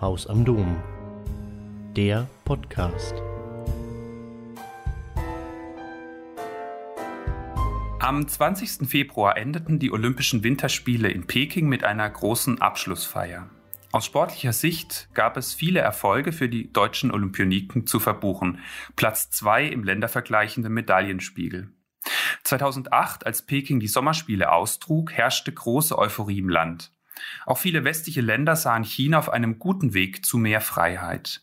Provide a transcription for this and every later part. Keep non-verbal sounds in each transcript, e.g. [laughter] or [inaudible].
Haus am Dom. Der Podcast. Am 20. Februar endeten die Olympischen Winterspiele in Peking mit einer großen Abschlussfeier. Aus sportlicher Sicht gab es viele Erfolge für die deutschen Olympioniken zu verbuchen. Platz zwei im ländervergleichenden Medaillenspiegel. 2008, als Peking die Sommerspiele austrug, herrschte große Euphorie im Land. Auch viele westliche Länder sahen China auf einem guten Weg zu mehr Freiheit.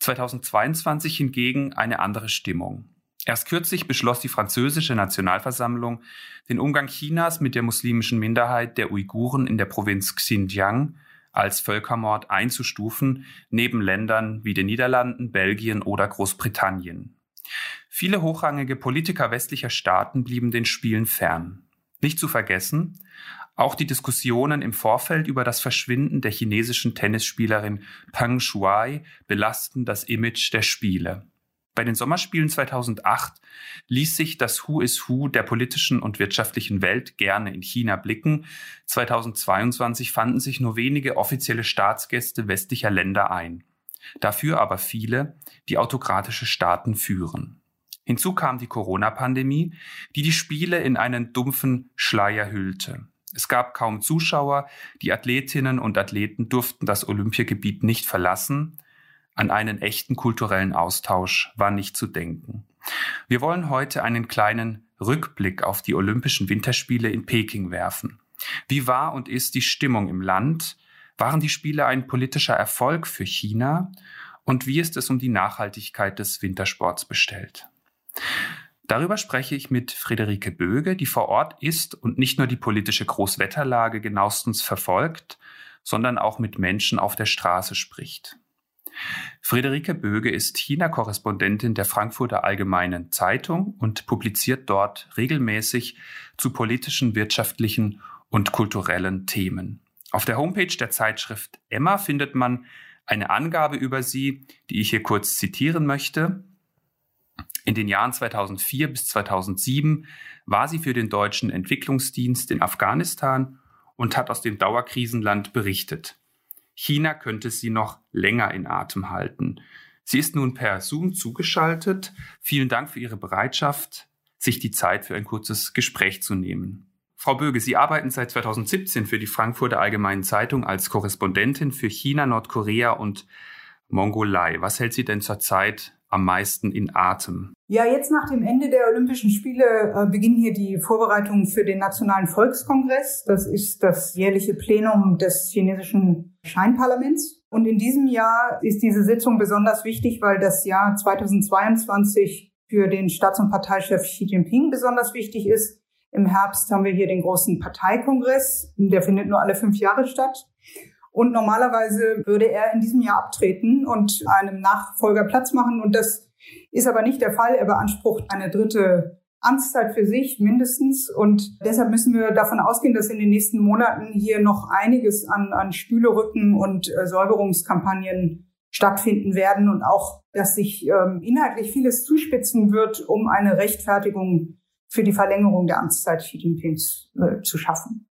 2022 hingegen eine andere Stimmung. Erst kürzlich beschloss die französische Nationalversammlung, den Umgang Chinas mit der muslimischen Minderheit der Uiguren in der Provinz Xinjiang als Völkermord einzustufen, neben Ländern wie den Niederlanden, Belgien oder Großbritannien. Viele hochrangige Politiker westlicher Staaten blieben den Spielen fern. Nicht zu vergessen, auch die Diskussionen im Vorfeld über das Verschwinden der chinesischen Tennisspielerin Peng Shuai belasten das Image der Spiele. Bei den Sommerspielen 2008 ließ sich das Who is Who der politischen und wirtschaftlichen Welt gerne in China blicken. 2022 fanden sich nur wenige offizielle Staatsgäste westlicher Länder ein. Dafür aber viele, die autokratische Staaten führen. Hinzu kam die Corona-Pandemie, die die Spiele in einen dumpfen Schleier hüllte. Es gab kaum Zuschauer, die Athletinnen und Athleten durften das Olympiagebiet nicht verlassen, an einen echten kulturellen Austausch war nicht zu denken. Wir wollen heute einen kleinen Rückblick auf die Olympischen Winterspiele in Peking werfen. Wie war und ist die Stimmung im Land? Waren die Spiele ein politischer Erfolg für China? Und wie ist es um die Nachhaltigkeit des Wintersports bestellt? Darüber spreche ich mit Friederike Böge, die vor Ort ist und nicht nur die politische Großwetterlage genauestens verfolgt, sondern auch mit Menschen auf der Straße spricht. Friederike Böge ist China-Korrespondentin der Frankfurter Allgemeinen Zeitung und publiziert dort regelmäßig zu politischen, wirtschaftlichen und kulturellen Themen. Auf der Homepage der Zeitschrift Emma findet man eine Angabe über sie, die ich hier kurz zitieren möchte. In den Jahren 2004 bis 2007 war sie für den deutschen Entwicklungsdienst in Afghanistan und hat aus dem Dauerkrisenland berichtet. China könnte sie noch länger in Atem halten. Sie ist nun per Zoom zugeschaltet. Vielen Dank für Ihre Bereitschaft, sich die Zeit für ein kurzes Gespräch zu nehmen. Frau Böge, Sie arbeiten seit 2017 für die Frankfurter Allgemeinen Zeitung als Korrespondentin für China, Nordkorea und Mongolei. Was hält Sie denn zurzeit am meisten in Atem? Ja, jetzt nach dem Ende der Olympischen Spiele äh, beginnen hier die Vorbereitungen für den Nationalen Volkskongress. Das ist das jährliche Plenum des chinesischen Scheinparlaments. Und in diesem Jahr ist diese Sitzung besonders wichtig, weil das Jahr 2022 für den Staats- und Parteichef Xi Jinping besonders wichtig ist. Im Herbst haben wir hier den großen Parteikongress. Der findet nur alle fünf Jahre statt. Und normalerweise würde er in diesem Jahr abtreten und einem Nachfolger Platz machen. Und das ist aber nicht der Fall. Er beansprucht eine dritte Amtszeit für sich mindestens. Und deshalb müssen wir davon ausgehen, dass in den nächsten Monaten hier noch einiges an, an Spülerücken und äh, Säuberungskampagnen stattfinden werden und auch, dass sich ähm, inhaltlich vieles zuspitzen wird, um eine Rechtfertigung für die Verlängerung der Amtszeit Xi Jinpings äh, zu schaffen.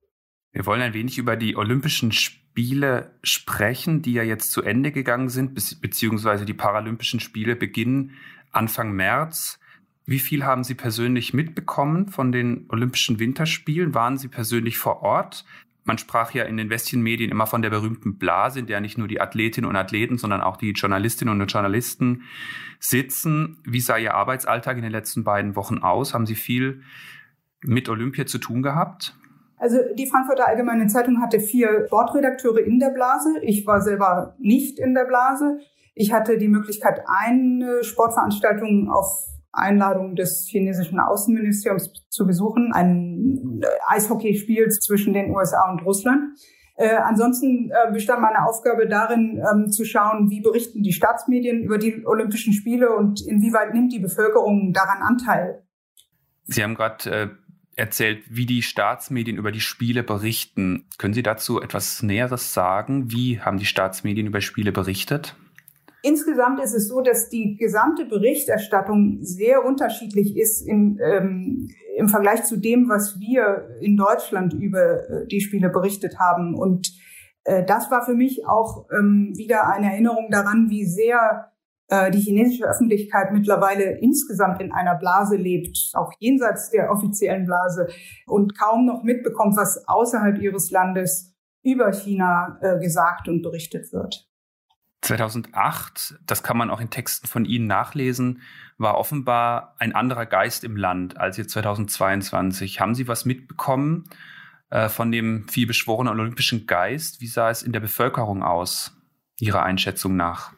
Wir wollen ein wenig über die Olympischen Spiele sprechen, die ja jetzt zu Ende gegangen sind, beziehungsweise die Paralympischen Spiele beginnen Anfang März. Wie viel haben Sie persönlich mitbekommen von den Olympischen Winterspielen? Waren Sie persönlich vor Ort? Man sprach ja in den westlichen Medien immer von der berühmten Blase, in der nicht nur die Athletinnen und Athleten, sondern auch die Journalistinnen und Journalisten sitzen. Wie sah Ihr Arbeitsalltag in den letzten beiden Wochen aus? Haben Sie viel mit Olympia zu tun gehabt? Also die Frankfurter Allgemeine Zeitung hatte vier Sportredakteure in der Blase. Ich war selber nicht in der Blase. Ich hatte die Möglichkeit, eine Sportveranstaltung auf Einladung des chinesischen Außenministeriums zu besuchen, ein Eishockeyspiel zwischen den USA und Russland. Äh, ansonsten äh, bestand meine Aufgabe darin, ähm, zu schauen, wie berichten die Staatsmedien über die Olympischen Spiele und inwieweit nimmt die Bevölkerung daran Anteil. Sie haben gerade äh, erzählt, wie die Staatsmedien über die Spiele berichten. Können Sie dazu etwas Näheres sagen? Wie haben die Staatsmedien über Spiele berichtet? Insgesamt ist es so, dass die gesamte Berichterstattung sehr unterschiedlich ist in, ähm, im Vergleich zu dem, was wir in Deutschland über äh, die Spiele berichtet haben. Und Äh, das war für mich auch ähm, wieder eine Erinnerung daran, wie sehr die chinesische Öffentlichkeit mittlerweile insgesamt in einer Blase lebt, auch jenseits der offiziellen Blase und kaum noch mitbekommt, was außerhalb ihres Landes über China äh, gesagt und berichtet wird. 2008, das kann man auch in Texten von Ihnen nachlesen, war offenbar ein anderer Geist im Land als jetzt 2022. Haben Sie was mitbekommen äh, von dem vielbeschworenen olympischen Geist? Wie sah es in der Bevölkerung aus, Ihrer Einschätzung nach?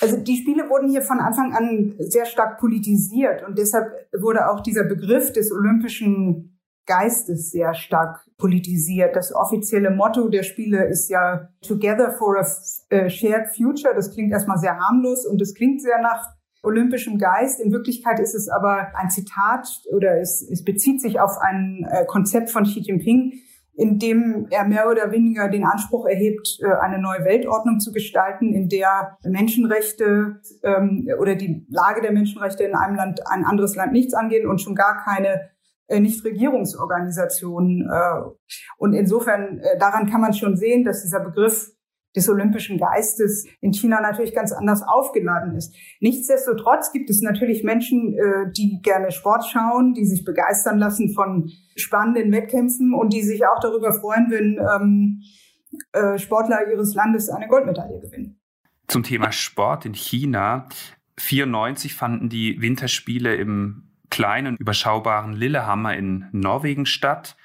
Also die Spiele wurden hier von Anfang an sehr stark politisiert und deshalb wurde auch dieser Begriff des olympischen Geistes sehr stark politisiert. Das offizielle Motto der Spiele ist ja Together for a äh, Shared Future. Das klingt erstmal sehr harmlos und das klingt sehr nach olympischem Geist. In Wirklichkeit ist es aber ein Zitat oder es, es bezieht sich auf ein äh, Konzept von Xi Jinping, in dem er mehr oder weniger den Anspruch erhebt, äh, eine neue Weltordnung zu gestalten, in der Menschenrechte ähm, oder die Lage der Menschenrechte in einem Land ein anderes Land nichts angehen und schon gar keine äh, Nichtregierungsorganisationen. Und insofern, daran kann man schon sehen, dass dieser Begriff des olympischen Geistes in China natürlich ganz anders aufgeladen ist. Nichtsdestotrotz gibt es natürlich Menschen, äh, die gerne Sport schauen, die sich begeistern lassen von spannenden Wettkämpfen und die sich auch darüber freuen, wenn ähm, äh, Sportler ihres Landes eine Goldmedaille gewinnen. Zum Thema Sport in China. 94 fanden die Winterspiele im kleinen, überschaubaren Lillehammer in Norwegen statt.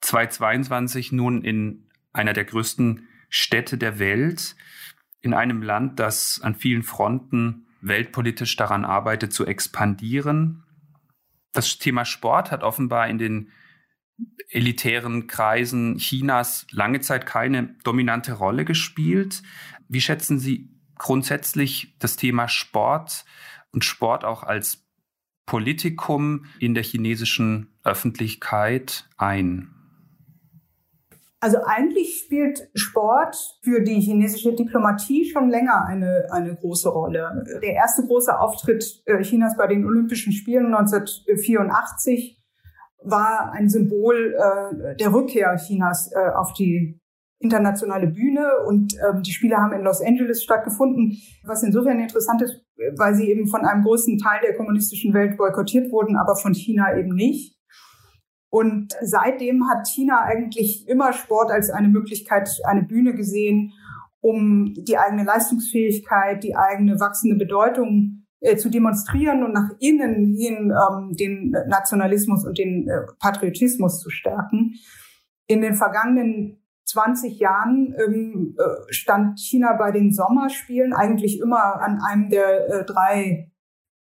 2022 nun in einer der größten Städte der Welt in einem Land, das an vielen Fronten weltpolitisch daran arbeitet zu expandieren. Das Thema Sport hat offenbar in den elitären Kreisen Chinas lange Zeit keine dominante Rolle gespielt. Wie schätzen Sie grundsätzlich das Thema Sport und Sport auch als Politikum in der chinesischen Öffentlichkeit ein? Also eigentlich spielt Sport für die chinesische Diplomatie schon länger eine, eine große Rolle. Der erste große Auftritt äh, Chinas bei den Olympischen Spielen 1984 war ein Symbol äh, der Rückkehr Chinas äh, auf die internationale Bühne und ähm, die Spiele haben in Los Angeles stattgefunden, was insofern interessant ist, weil sie eben von einem großen Teil der kommunistischen Welt boykottiert wurden, aber von China eben nicht. Und seitdem hat China eigentlich immer Sport als eine Möglichkeit, eine Bühne gesehen, um die eigene Leistungsfähigkeit, die eigene wachsende Bedeutung äh, zu demonstrieren und nach innen hin ähm, den Nationalismus und den äh, Patriotismus zu stärken. In den vergangenen 20 Jahren ähm, äh, stand China bei den Sommerspielen eigentlich immer an einem der äh, drei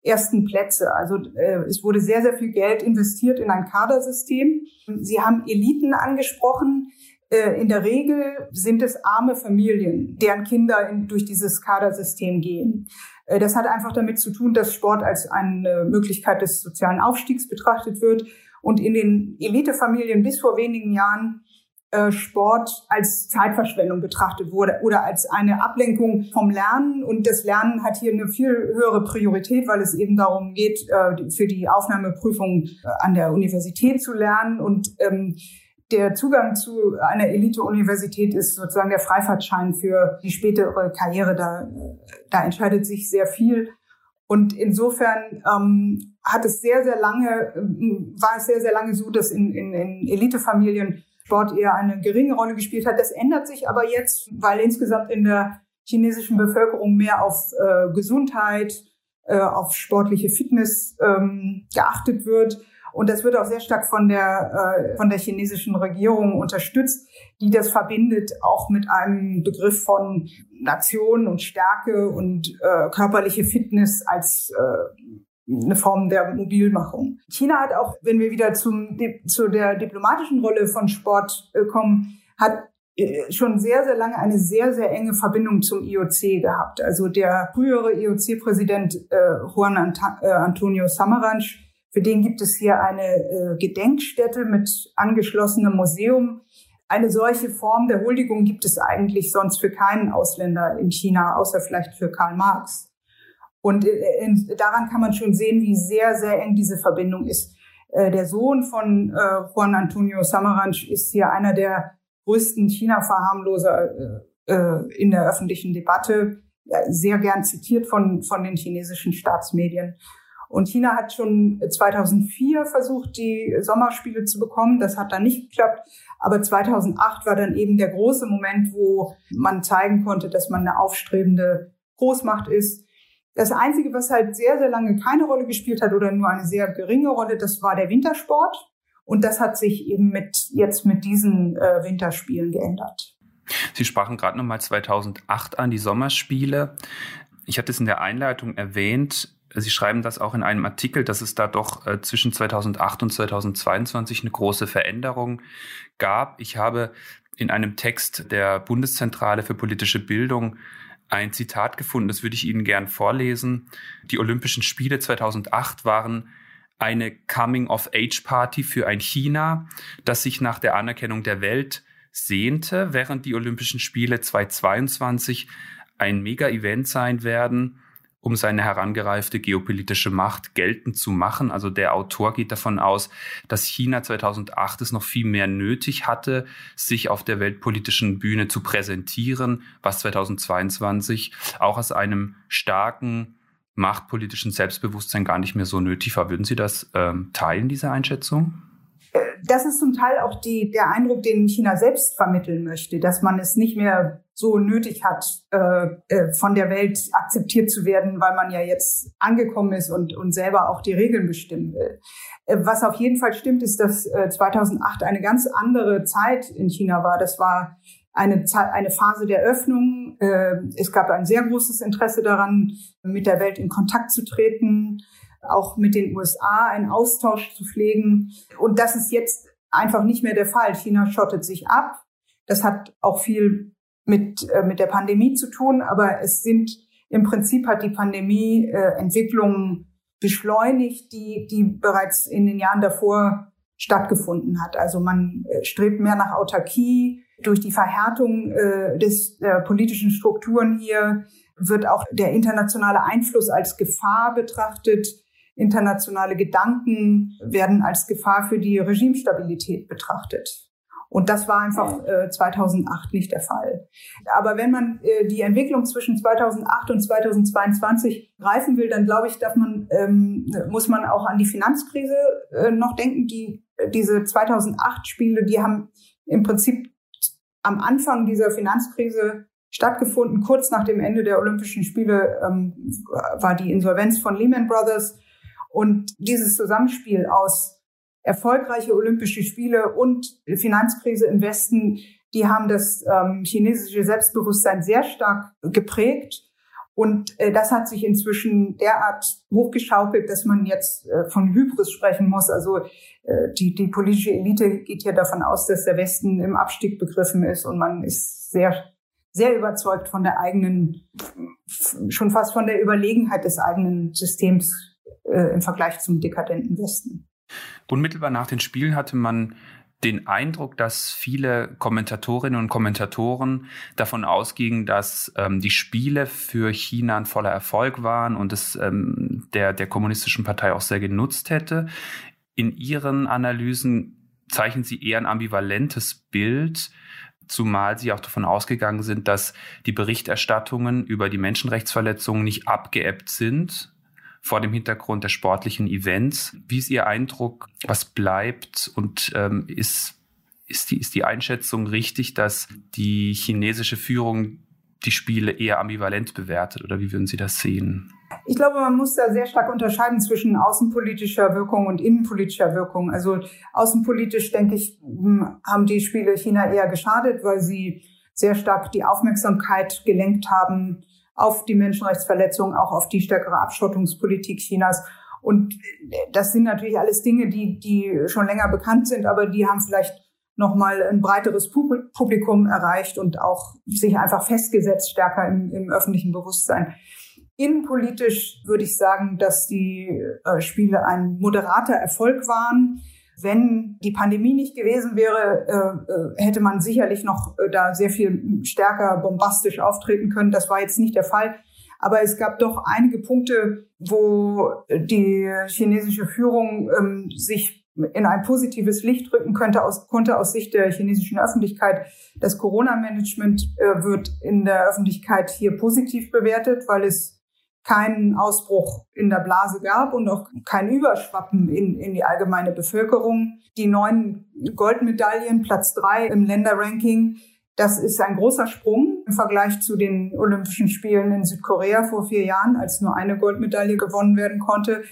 ersten Plätze. Also äh, es wurde sehr, sehr viel Geld investiert in ein Kadersystem. Sie haben Eliten angesprochen. Äh, in der Regel sind es arme Familien, deren Kinder in, durch dieses Kadersystem gehen. Äh, das hat einfach damit zu tun, dass Sport als eine Möglichkeit des sozialen Aufstiegs betrachtet wird. Und in den Elitefamilien bis vor wenigen Jahren Sport als Zeitverschwendung betrachtet wurde oder als eine Ablenkung vom Lernen. Und das Lernen hat hier eine viel höhere Priorität, weil es eben darum geht, äh, für die Aufnahmeprüfung äh, an der Universität zu lernen. Und ähm, der Zugang zu einer Elite-Universität ist sozusagen der Freifahrtschein für die spätere Karriere. Da, da entscheidet sich sehr viel. Und insofern ähm, hat es sehr, sehr lange, war es sehr, sehr lange so, dass in, in, in Elitefamilien Sport eher eine geringe Rolle gespielt hat. Das ändert sich aber jetzt, weil insgesamt in der chinesischen Bevölkerung mehr auf äh, Gesundheit, äh, auf sportliche Fitness ähm, geachtet wird. Und das wird auch sehr stark von der, äh, von der chinesischen Regierung unterstützt, die das verbindet auch mit einem Begriff von Nation und Stärke und äh, körperliche Fitness als äh, eine Form der Mobilmachung. China hat auch, wenn wir wieder zum, zu der diplomatischen Rolle von Sport äh, kommen, hat äh, schon sehr, sehr lange eine sehr, sehr enge Verbindung zum IOC gehabt. Also der frühere IOC-Präsident äh, Juan Ant äh, Antonio Samaranch, für den gibt es hier eine äh, Gedenkstätte mit angeschlossenem Museum. Eine solche Form der Huldigung gibt es eigentlich sonst für keinen Ausländer in China, außer vielleicht für Karl Marx. Und äh, in, daran kann man schon sehen, wie sehr, sehr eng diese Verbindung ist. Äh, der Sohn von äh, Juan Antonio Samaranch ist hier einer der größten China-Verharmloser äh, äh, in der öffentlichen Debatte, sehr gern zitiert von, von den chinesischen Staatsmedien. Und China hat schon 2004 versucht, die Sommerspiele zu bekommen. Das hat dann nicht geklappt. Aber 2008 war dann eben der große Moment, wo man zeigen konnte, dass man eine aufstrebende Großmacht ist. Das Einzige, was halt sehr, sehr lange keine Rolle gespielt hat oder nur eine sehr geringe Rolle, das war der Wintersport. Und das hat sich eben mit, jetzt mit diesen äh, Winterspielen geändert. Sie sprachen gerade nochmal 2008 an, die Sommerspiele. Ich hatte es in der Einleitung erwähnt. Sie schreiben das auch in einem Artikel, dass es da doch äh, zwischen 2008 und 2022 eine große Veränderung gab. Ich habe in einem Text der Bundeszentrale für politische Bildung ein Zitat gefunden, das würde ich Ihnen gern vorlesen. Die Olympischen Spiele 2008 waren eine Coming-of-Age-Party für ein China, das sich nach der Anerkennung der Welt sehnte, während die Olympischen Spiele 2022 ein Mega-Event sein werden, um seine herangereifte geopolitische Macht geltend zu machen. Also der Autor geht davon aus, dass China 2008 es noch viel mehr nötig hatte, sich auf der weltpolitischen Bühne zu präsentieren, was 2022 auch aus einem starken machtpolitischen Selbstbewusstsein gar nicht mehr so nötig war. Würden Sie das ähm, teilen, diese Einschätzung? das ist zum Teil auch die, der Eindruck, den China selbst vermitteln möchte, dass man es nicht mehr so nötig hat, äh, äh, von der Welt akzeptiert zu werden, weil man ja jetzt angekommen ist und, und selber auch die Regeln bestimmen will. Äh, was auf jeden Fall stimmt, ist, dass äh, 2008 eine ganz andere Zeit in China war. Das war eine, Zeit, eine Phase der Öffnung. Äh, es gab ein sehr großes Interesse daran, mit der Welt in Kontakt zu treten auch mit den USA einen Austausch zu pflegen. Und das ist jetzt einfach nicht mehr der Fall. China schottet sich ab. Das hat auch viel mit, äh, mit der Pandemie zu tun, aber es sind im Prinzip hat die Pandemie äh, Entwicklungen beschleunigt, die, die bereits in den Jahren davor stattgefunden hat. Also man äh, strebt mehr nach Autarkie. Durch die Verhärtung äh, des äh, politischen Strukturen hier wird auch der internationale Einfluss als Gefahr betrachtet. Internationale Gedanken werden als Gefahr für die Regimestabilität betrachtet. Und das war einfach äh, 2008 nicht der Fall. Aber wenn man äh, die Entwicklung zwischen 2008 und 2022 greifen will, dann glaube ich, darf man, ähm, muss man auch an die Finanzkrise äh, noch denken. Die, diese 2008-Spiele, die haben im Prinzip am Anfang dieser Finanzkrise stattgefunden. Kurz nach dem Ende der Olympischen Spiele ähm, war die Insolvenz von Lehman Brothers. Und dieses Zusammenspiel aus erfolgreiche Olympische Spiele und Finanzkrise im Westen, die haben das ähm, chinesische Selbstbewusstsein sehr stark geprägt. Und äh, das hat sich inzwischen derart hochgeschaukelt, dass man jetzt äh, von Hybris sprechen muss. Also äh, die, die politische Elite geht ja davon aus, dass der Westen im Abstieg begriffen ist und man ist sehr, sehr überzeugt von der eigenen, schon fast von der Überlegenheit des eigenen Systems äh, im Vergleich zum dekadenten Westen. Unmittelbar nach den Spielen hatte man den Eindruck, dass viele Kommentatorinnen und Kommentatoren davon ausgingen, dass ähm, die Spiele für China ein voller Erfolg waren und es ähm, der, der kommunistischen Partei auch sehr genutzt hätte. In ihren Analysen zeichnen sie eher ein ambivalentes Bild, zumal sie auch davon ausgegangen sind, dass die Berichterstattungen über die Menschenrechtsverletzungen nicht abgeebbt sind, vor dem Hintergrund der sportlichen Events. Wie ist Ihr Eindruck? Was bleibt und ähm, ist, ist, die, ist die Einschätzung richtig, dass die chinesische Führung die Spiele eher ambivalent bewertet oder wie würden Sie das sehen? Ich glaube, man muss da sehr stark unterscheiden zwischen außenpolitischer Wirkung und innenpolitischer Wirkung. Also außenpolitisch, denke ich, hm, haben die Spiele China eher geschadet, weil sie sehr stark die Aufmerksamkeit gelenkt haben auf die Menschenrechtsverletzungen, auch auf die stärkere Abschottungspolitik Chinas. Und das sind natürlich alles Dinge, die, die schon länger bekannt sind, aber die haben vielleicht nochmal ein breiteres Publikum erreicht und auch sich einfach festgesetzt stärker im, im öffentlichen Bewusstsein. Innenpolitisch würde ich sagen, dass die äh, Spiele ein moderater Erfolg waren. Wenn die Pandemie nicht gewesen wäre, äh, äh, hätte man sicherlich noch äh, da sehr viel stärker bombastisch auftreten können. Das war jetzt nicht der Fall. Aber es gab doch einige Punkte, wo die chinesische Führung ähm, sich in ein positives Licht rücken könnte aus, konnte aus Sicht der chinesischen Öffentlichkeit. Das Corona-Management äh, wird in der Öffentlichkeit hier positiv bewertet, weil es keinen Ausbruch in der Blase gab und auch kein Überschwappen in, in die allgemeine Bevölkerung. Die neun Goldmedaillen, Platz drei im Länderranking, das ist ein großer Sprung im Vergleich zu den Olympischen Spielen in Südkorea vor vier Jahren, als nur eine Goldmedaille gewonnen werden konnte.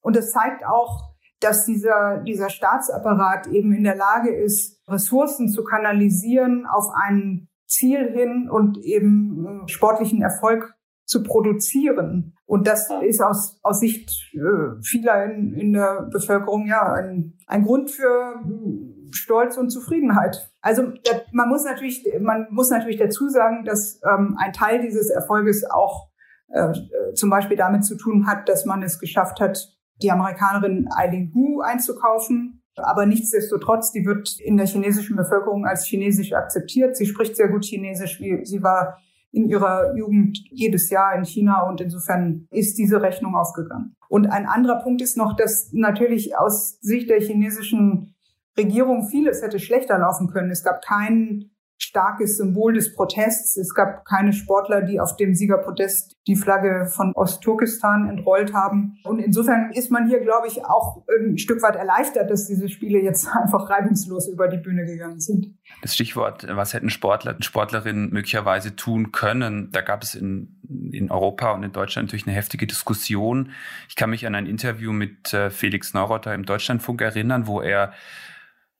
Und es zeigt auch, dass dieser, dieser Staatsapparat eben in der Lage ist, Ressourcen zu kanalisieren auf ein Ziel hin und eben äh, sportlichen Erfolg zu produzieren. Und das ist aus, aus Sicht äh, vieler in, in der Bevölkerung ja ein, ein Grund für äh, Stolz und Zufriedenheit. Also da, man muss natürlich, man muss natürlich dazu sagen, dass ähm, ein Teil dieses Erfolges auch äh, zum Beispiel damit zu tun hat, dass man es geschafft hat, die Amerikanerin Eileen Gu einzukaufen. Aber nichtsdestotrotz, die wird in der chinesischen Bevölkerung als chinesisch akzeptiert. Sie spricht sehr gut Chinesisch. Sie war in ihrer Jugend jedes Jahr in China und insofern ist diese Rechnung aufgegangen. Und ein anderer Punkt ist noch, dass natürlich aus Sicht der chinesischen Regierung vieles hätte schlechter laufen können. Es gab keinen starkes Symbol des Protests. Es gab keine Sportler, die auf dem Siegerprotest die Flagge von Ostturkestan entrollt haben. Und insofern ist man hier, glaube ich, auch ein Stück weit erleichtert, dass diese Spiele jetzt [laughs] einfach reibungslos über die Bühne gegangen sind. Das Stichwort, was hätten Sportler und Sportlerinnen möglicherweise tun können, da gab es in, in Europa und in Deutschland natürlich eine heftige Diskussion. Ich kann mich an ein Interview mit äh, Felix Neurotter im Deutschlandfunk erinnern, wo er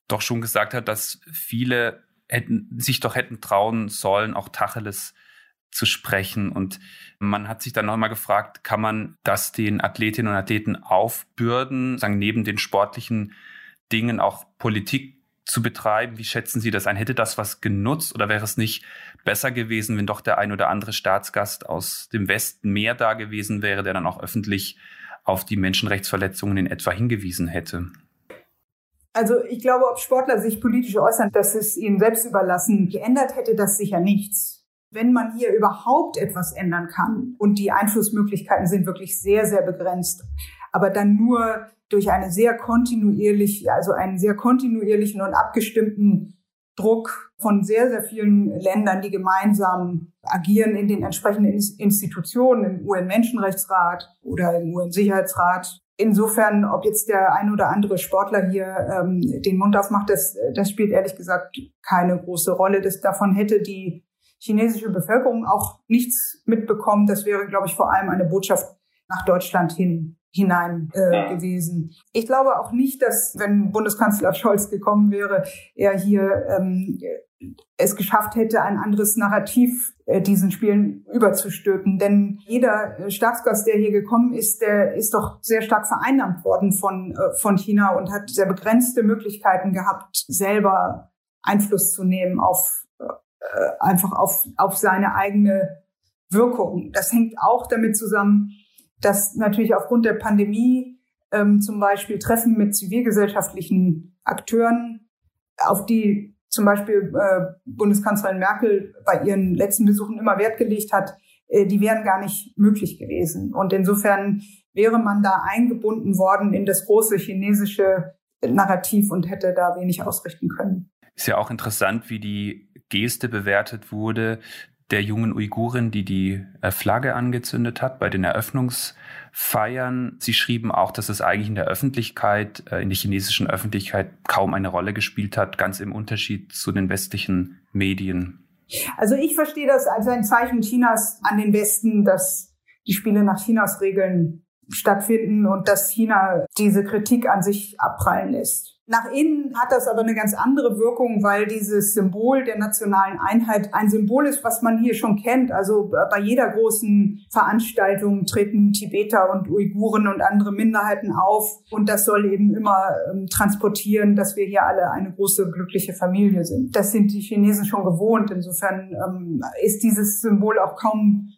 doch schon gesagt hat, dass viele hätten, sich doch hätten trauen sollen, auch Tacheles zu sprechen. Und man hat sich dann nochmal gefragt, kann man das den Athletinnen und Athleten aufbürden, sagen, neben den sportlichen Dingen auch Politik zu betreiben? Wie schätzen Sie das ein? Hätte das was genutzt oder wäre es nicht besser gewesen, wenn doch der ein oder andere Staatsgast aus dem Westen mehr da gewesen wäre, der dann auch öffentlich auf die Menschenrechtsverletzungen in etwa hingewiesen hätte? Also ich glaube, ob Sportler sich politisch äußern, das ist ihnen selbst überlassen. Geändert hätte das sicher nichts. Wenn man hier überhaupt etwas ändern kann und die Einflussmöglichkeiten sind wirklich sehr, sehr begrenzt, aber dann nur durch eine sehr kontinuierlich, also einen sehr kontinuierlichen und abgestimmten Druck von sehr, sehr vielen Ländern, die gemeinsam agieren in den entsprechenden Institutionen, im UN-Menschenrechtsrat oder im UN-Sicherheitsrat Insofern, ob jetzt der ein oder andere Sportler hier ähm, den Mund aufmacht, das, das spielt ehrlich gesagt keine große Rolle. Das, davon hätte die chinesische Bevölkerung auch nichts mitbekommen. Das wäre, glaube ich, vor allem eine Botschaft nach Deutschland hin hinein äh, gewesen. Ich glaube auch nicht, dass, wenn Bundeskanzler Scholz gekommen wäre, er hier ähm, es geschafft hätte, ein anderes Narrativ äh, diesen Spielen überzustülpen. Denn jeder äh, Staatsgast, der hier gekommen ist, der ist doch sehr stark vereinnahmt worden von, äh, von China und hat sehr begrenzte Möglichkeiten gehabt, selber Einfluss zu nehmen auf einfach auf, auf seine eigene Wirkung. Das hängt auch damit zusammen, dass natürlich aufgrund der Pandemie ähm, zum Beispiel Treffen mit zivilgesellschaftlichen Akteuren, auf die zum Beispiel äh, Bundeskanzlerin Merkel bei ihren letzten Besuchen immer Wert gelegt hat, äh, die wären gar nicht möglich gewesen. Und insofern wäre man da eingebunden worden in das große chinesische Narrativ und hätte da wenig ausrichten können. Ist ja auch interessant, wie die Geste bewertet wurde der jungen Uigurin, die die äh, Flagge angezündet hat bei den Eröffnungsfeiern. Sie schrieben auch, dass es eigentlich in der Öffentlichkeit, äh, in der chinesischen Öffentlichkeit kaum eine Rolle gespielt hat, ganz im Unterschied zu den westlichen Medien. Also ich verstehe das als ein Zeichen Chinas an den Westen, dass die Spiele nach Chinas Regeln stattfinden und dass China diese Kritik an sich abprallen lässt. Nach innen hat das aber eine ganz andere Wirkung, weil dieses Symbol der nationalen Einheit ein Symbol ist, was man hier schon kennt. Also bei jeder großen Veranstaltung treten Tibeter und Uiguren und andere Minderheiten auf. Und das soll eben immer ähm, transportieren, dass wir hier alle eine große glückliche Familie sind. Das sind die Chinesen schon gewohnt. Insofern ähm, ist dieses Symbol auch kaum,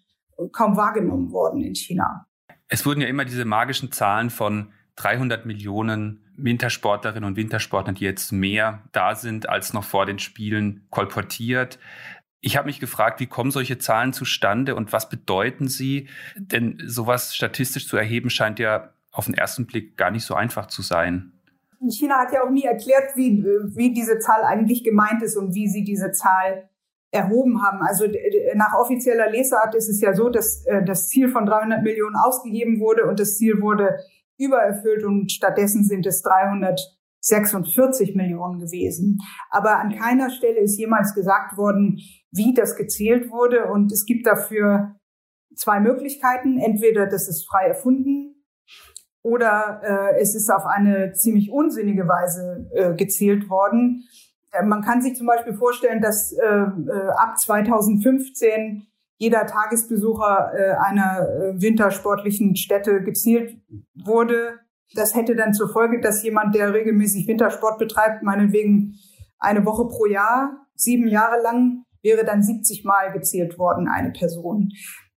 kaum wahrgenommen worden in China. Es wurden ja immer diese magischen Zahlen von 300 Millionen Wintersportlerinnen und Wintersportlern, die jetzt mehr da sind als noch vor den Spielen, kolportiert. Ich habe mich gefragt, wie kommen solche Zahlen zustande und was bedeuten sie? Denn sowas statistisch zu erheben scheint ja auf den ersten Blick gar nicht so einfach zu sein. China hat ja auch nie erklärt, wie, wie diese Zahl eigentlich gemeint ist und wie sie diese Zahl erhoben haben. Also nach offizieller Lesart ist es ja so, dass äh, das Ziel von 300 Millionen ausgegeben wurde und das Ziel wurde übererfüllt und stattdessen sind es 346 Millionen gewesen. Aber an keiner Stelle ist jemals gesagt worden, wie das gezählt wurde und es gibt dafür zwei Möglichkeiten. Entweder das ist frei erfunden oder äh, es ist auf eine ziemlich unsinnige Weise äh, gezählt worden. Äh, man kann sich zum Beispiel vorstellen, dass äh, äh ab 2015 jeder Tagesbesucher äh, einer äh, wintersportlichen Stätte gezielt wurde. Das hätte dann zur Folge, dass jemand, der regelmäßig Wintersport betreibt, meinetwegen eine Woche pro Jahr, sieben Jahre lang, wäre dann 70 Mal gezählt worden, eine Person.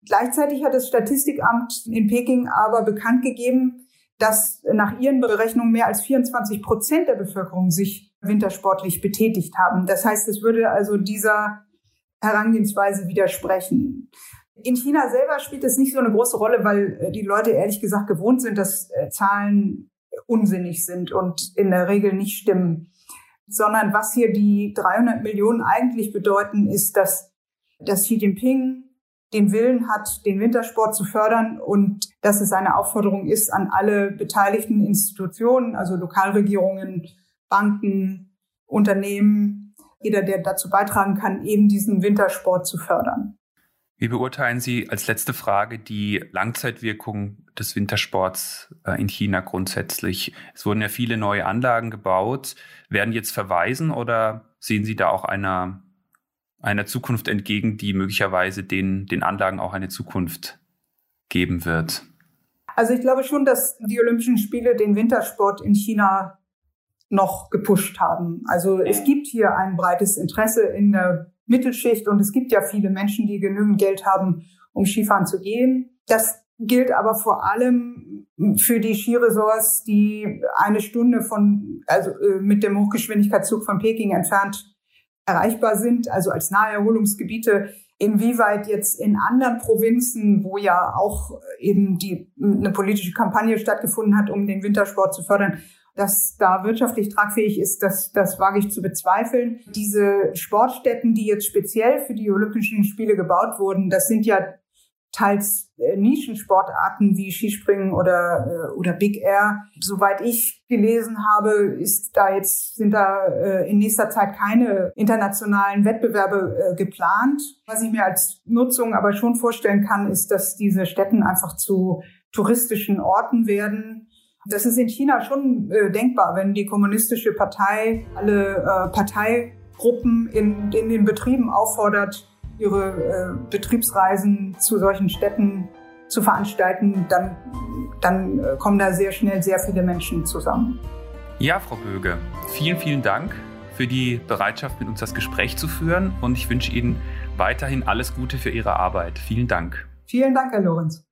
Gleichzeitig hat das Statistikamt in Peking aber bekannt gegeben, dass nach ihren Berechnungen mehr als 24 Prozent der Bevölkerung sich wintersportlich betätigt haben. Das heißt, es würde also dieser Herangehensweise widersprechen. In China selber spielt es nicht so eine große Rolle, weil äh, die Leute ehrlich gesagt gewohnt sind, dass äh, Zahlen unsinnig sind und in der Regel nicht stimmen. Sondern was hier die 300 Millionen eigentlich bedeuten, ist, dass, dass Xi Jinping den Willen hat, den Wintersport zu fördern und dass es eine Aufforderung ist an alle beteiligten Institutionen, also Lokalregierungen, Banken, Unternehmen, jeder, der dazu beitragen kann, eben diesen Wintersport zu fördern. Wie beurteilen Sie als letzte Frage die Langzeitwirkung des Wintersports äh, in China grundsätzlich? Es wurden ja viele neue Anlagen gebaut. Werden jetzt verweisen oder sehen Sie da auch einer, einer Zukunft entgegen, die möglicherweise den, den Anlagen auch eine Zukunft geben wird? Also ich glaube schon, dass die Olympischen Spiele den Wintersport in China noch gepusht haben. Also es gibt hier ein breites Interesse in der Mittelschicht und es gibt ja viele Menschen, die genügend Geld haben, um Skifahren zu gehen. Das gilt aber vor allem für die Skiresorts, die eine Stunde von, also äh, mit dem Hochgeschwindigkeitszug von Peking entfernt erreichbar sind, also als Naherholungsgebiete. Inwieweit jetzt in anderen Provinzen, wo ja auch eben die, eine politische Kampagne stattgefunden hat, um den Wintersport zu fördern, dass da wirtschaftlich tragfähig ist, das, das wage ich zu bezweifeln. Diese Sportstätten, die jetzt speziell für die Olympischen Spiele gebaut wurden, das sind ja teils äh, Nischensportarten wie Skispringen oder, äh, oder Big Air. Soweit ich gelesen habe, ist da jetzt, sind da äh, in nächster Zeit keine internationalen Wettbewerbe äh, geplant. Was ich mir als Nutzung aber schon vorstellen kann, ist, dass diese Städten einfach zu touristischen Orten werden das ist in China schon äh, denkbar, wenn die kommunistische Partei alle äh, Parteigruppen in, in den Betrieben auffordert, ihre äh, Betriebsreisen zu solchen Städten zu veranstalten, dann, dann äh, kommen da sehr schnell sehr viele Menschen zusammen. Ja, Frau Böge, vielen, vielen Dank für die Bereitschaft, mit uns das Gespräch zu führen und ich wünsche Ihnen weiterhin alles Gute für Ihre Arbeit. Vielen Dank. Vielen Dank, Herr Lorenz.